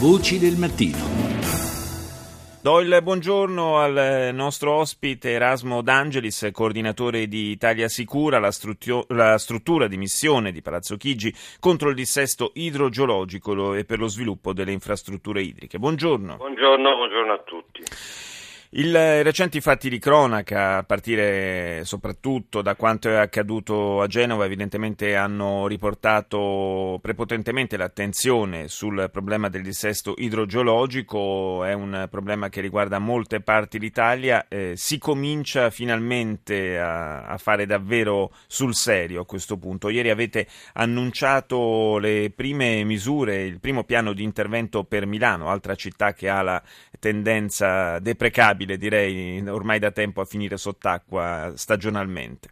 Voci del mattino. Do il buongiorno al nostro ospite Erasmo D'Angelis, coordinatore di Italia Sicura, la, struttu- la, struttura di missione di Palazzo Chigi contro il dissesto idrogeologico e per lo sviluppo delle infrastrutture idriche. Buongiorno. Buongiorno, buongiorno a tutti. I recenti fatti di cronaca, a partire soprattutto da quanto è accaduto a Genova, evidentemente hanno riportato prepotentemente l'attenzione sul problema del dissesto idrogeologico, è un problema che riguarda molte parti d'Italia, eh, si comincia finalmente a, a, fare davvero sul serio a questo punto. Ieri avete annunciato le prime misure, il primo piano di intervento per Milano, altra città che ha la tendenza deprecabile inevitabile, direi, ormai da tempo a finire sott'acqua stagionalmente.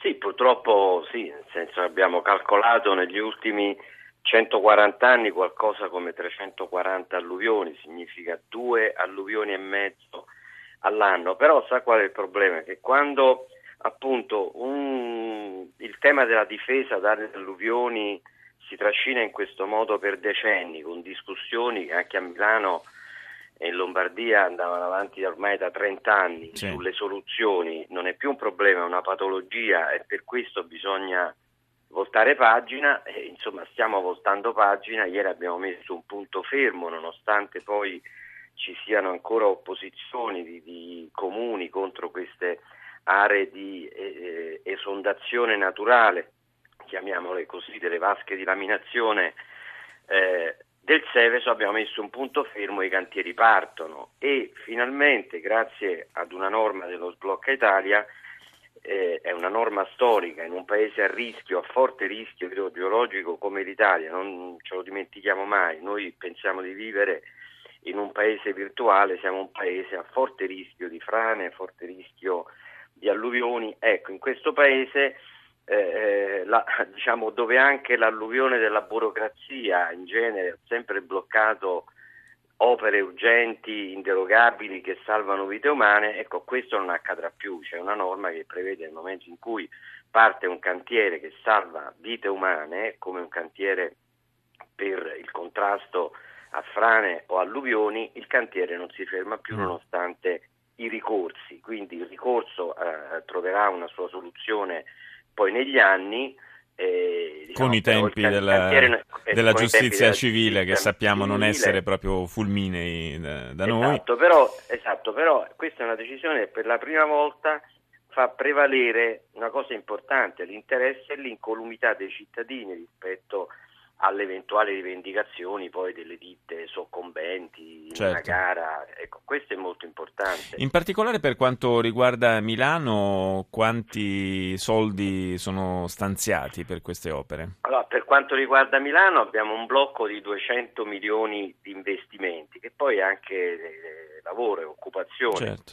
Sì, purtroppo sì, nel senso abbiamo calcolato negli ultimi 140 anni qualcosa come 340 alluvioni, significa due alluvioni e mezzo all'anno, però sa qual è il problema? Che quando appunto un, il tema della difesa dalle alluvioni si trascina in questo modo per decenni, con discussioni che anche a Milano in Lombardia andavano avanti ormai da 30 anni sì. sulle soluzioni, non è più un problema, è una patologia e per questo bisogna voltare pagina e insomma stiamo voltando pagina, ieri abbiamo messo un punto fermo nonostante poi ci siano ancora opposizioni di, di comuni contro queste aree di eh, eh esondazione naturale, chiamiamole così, delle vasche di laminazione eh, del Seveso abbiamo messo un punto fermo i cantieri partono e finalmente grazie ad una norma dello Sblocca Italia eh, è una norma storica in un paese a rischio, a forte rischio idrogeologico come l'Italia, non ce lo dimentichiamo mai, noi pensiamo di vivere in un paese virtuale, siamo un paese a forte rischio di frane, a forte rischio di alluvioni, ecco in questo paese eh, eh, la, diciamo, dove anche l'alluvione della burocrazia in genere ha sempre bloccato opere urgenti, inderogabili che salvano vite umane, ecco questo non accadrà più, c'è una norma che prevede nel momento in cui parte un cantiere che salva vite umane, come un cantiere per il contrasto a frane o alluvioni, il cantiere non si ferma più mm. nonostante i ricorsi, quindi il ricorso eh, troverà una sua soluzione poi negli anni eh, diciamo, con i tempi della, della giustizia civile che sappiamo civile. non essere proprio fulminei da, da esatto, noi. Però, esatto, però questa è una decisione che per la prima volta fa prevalere una cosa importante, l'interesse e l'incolumità dei cittadini rispetto a alle eventuali rivendicazioni poi delle ditte soccombenti in certo. una gara. Ecco, questo è molto importante. In particolare per quanto riguarda Milano, quanti soldi sono stanziati per queste opere? Allora, per quanto riguarda Milano abbiamo un blocco di 200 milioni di investimenti, che poi è anche eh, lavoro e occupazione. Certo.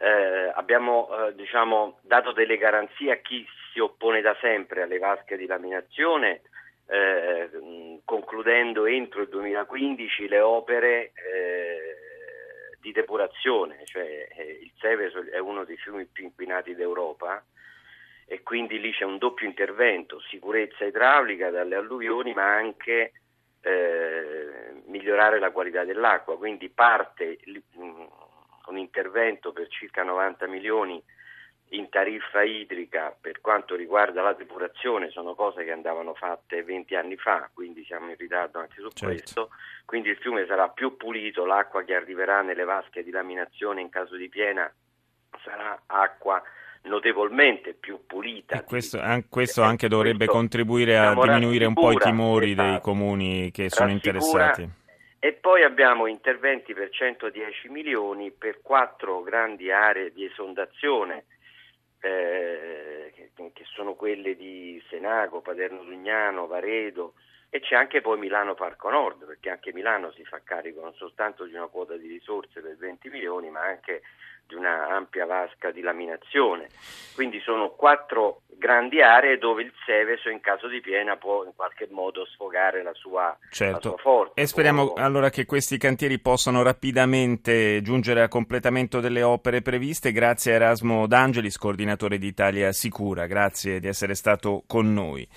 Eh, abbiamo eh, diciamo, dato delle garanzie a chi si oppone da sempre alle vasche di laminazione eh, concludendo entro il 2015 le opere eh, di depurazione, cioè eh, il Seveso è uno dei fiumi più inquinati d'Europa e quindi lì c'è un doppio intervento, sicurezza idraulica dalle alluvioni ma anche eh, migliorare la qualità dell'acqua, quindi parte un intervento per circa 90 milioni in tariffa idrica per quanto riguarda la depurazione sono cose che andavano fatte 20 anni fa, quindi siamo in ritardo anche su certo. questo, quindi il fiume sarà più pulito, l'acqua che arriverà nelle vasche di laminazione in caso di piena sarà acqua notevolmente più pulita. E questo, questo anche dovrebbe questo, contribuire a diminuire un po' i timori esatto, dei comuni che sono interessati. E poi abbiamo interventi per 110 milioni per quattro grandi aree di esondazione eh, che, sono quelle di Senago, Paderno Lugnano, Varedo e c'è anche poi Milano Parco Nord, perché anche Milano si fa carico non soltanto di una quota di risorse per 20 milioni, ma anche di una ampia vasca di laminazione. Quindi sono quattro grandi aree dove il Seveso in caso di piena può in qualche modo sfogare la sua, certo. la sua forza. E speriamo può... allora che questi cantieri possano rapidamente giungere a completamento delle opere previste. Grazie a Erasmo D'Angelis, coordinatore di Italia Sicura. Grazie di essere stato con noi.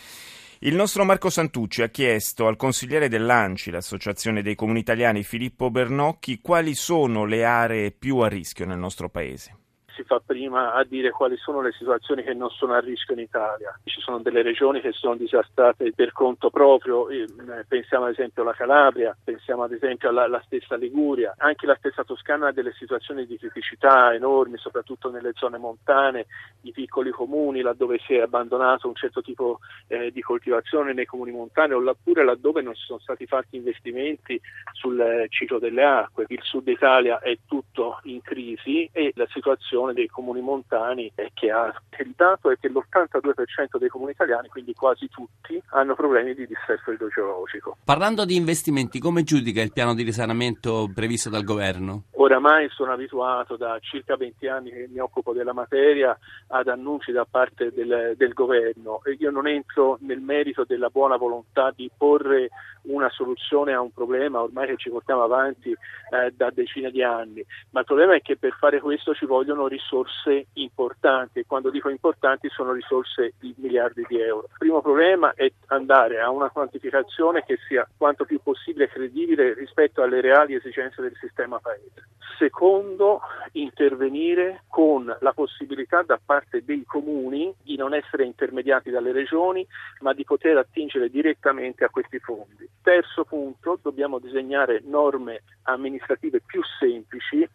Il nostro Marco Santucci ha chiesto al consigliere dell'ANCI, l'Associazione dei Comuni Italiani, Filippo Bernocchi, quali sono le aree più a rischio nel nostro paese si fa prima a dire quali sono le situazioni che non sono a rischio in Italia. Ci sono delle regioni che sono disastrate per conto proprio, eh, pensiamo ad esempio alla Calabria, pensiamo ad esempio alla, alla stessa Liguria, anche la stessa Toscana ha delle situazioni di criticità enormi, soprattutto nelle zone montane, i piccoli comuni, laddove si è abbandonato un certo tipo eh, di coltivazione nei comuni montani, oppure laddove non si sono stati fatti investimenti sul eh, ciclo delle acque. Il sud Italia è tutto in crisi e la situazione situazione dei comuni montani che ha dato è che l'82% dei comuni italiani, quindi quasi tutti, hanno problemi di dissesto idrogeologico. Parlando di investimenti, come giudica il piano di risanamento previsto dal governo? Oramai sono abituato da circa 20 anni che mi occupo della materia ad annunci da parte del, del governo e io non entro nel merito della buona volontà di porre una soluzione a un problema ormai che ci portiamo avanti eh, da decine di anni, ma il problema è che per fare questo ci vogliono risorse importanti e quando dico importanti sono risorse di miliardi di euro. Il primo problema è andare a una quantificazione che sia quanto più possibile credibile rispetto alle reali esigenze del sistema paese. Secondo, intervenire con la possibilità da parte dei comuni di non essere intermediati dalle regioni, ma di poter attingere direttamente a questi fondi. Terzo punto, dobbiamo disegnare norme amministrative più semplici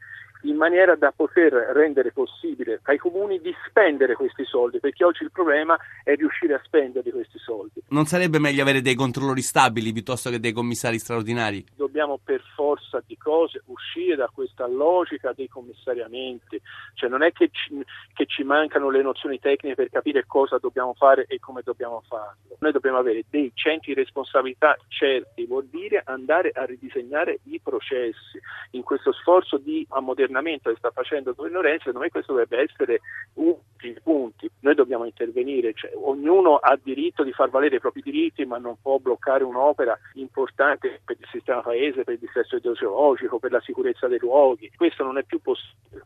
in maniera da poter rendere possibile ai comuni di spendere questi soldi, perché oggi il problema è riuscire a spendere questi soldi. Non sarebbe meglio avere dei controllori stabili piuttosto che dei commissari straordinari? Dobbiamo per forza di cose uscire da questa logica dei commissariamenti, cioè non è che ci, che ci mancano le nozioni tecniche per capire cosa dobbiamo fare e come dobbiamo farlo. Noi dobbiamo avere dei centri di responsabilità certi, vuol dire andare a ridisegnare i processi in questo sforzo di ammodernamento che sta facendo governo Renzi, secondo me questo dovrebbe essere uno dei punti. Noi dobbiamo intervenire, cioè, ognuno ha diritto di far valere i propri diritti, ma non può bloccare un'opera importante per il sistema paese, per il dissesto idrogeologico, per la sicurezza dei luoghi. Questo non è più possibile.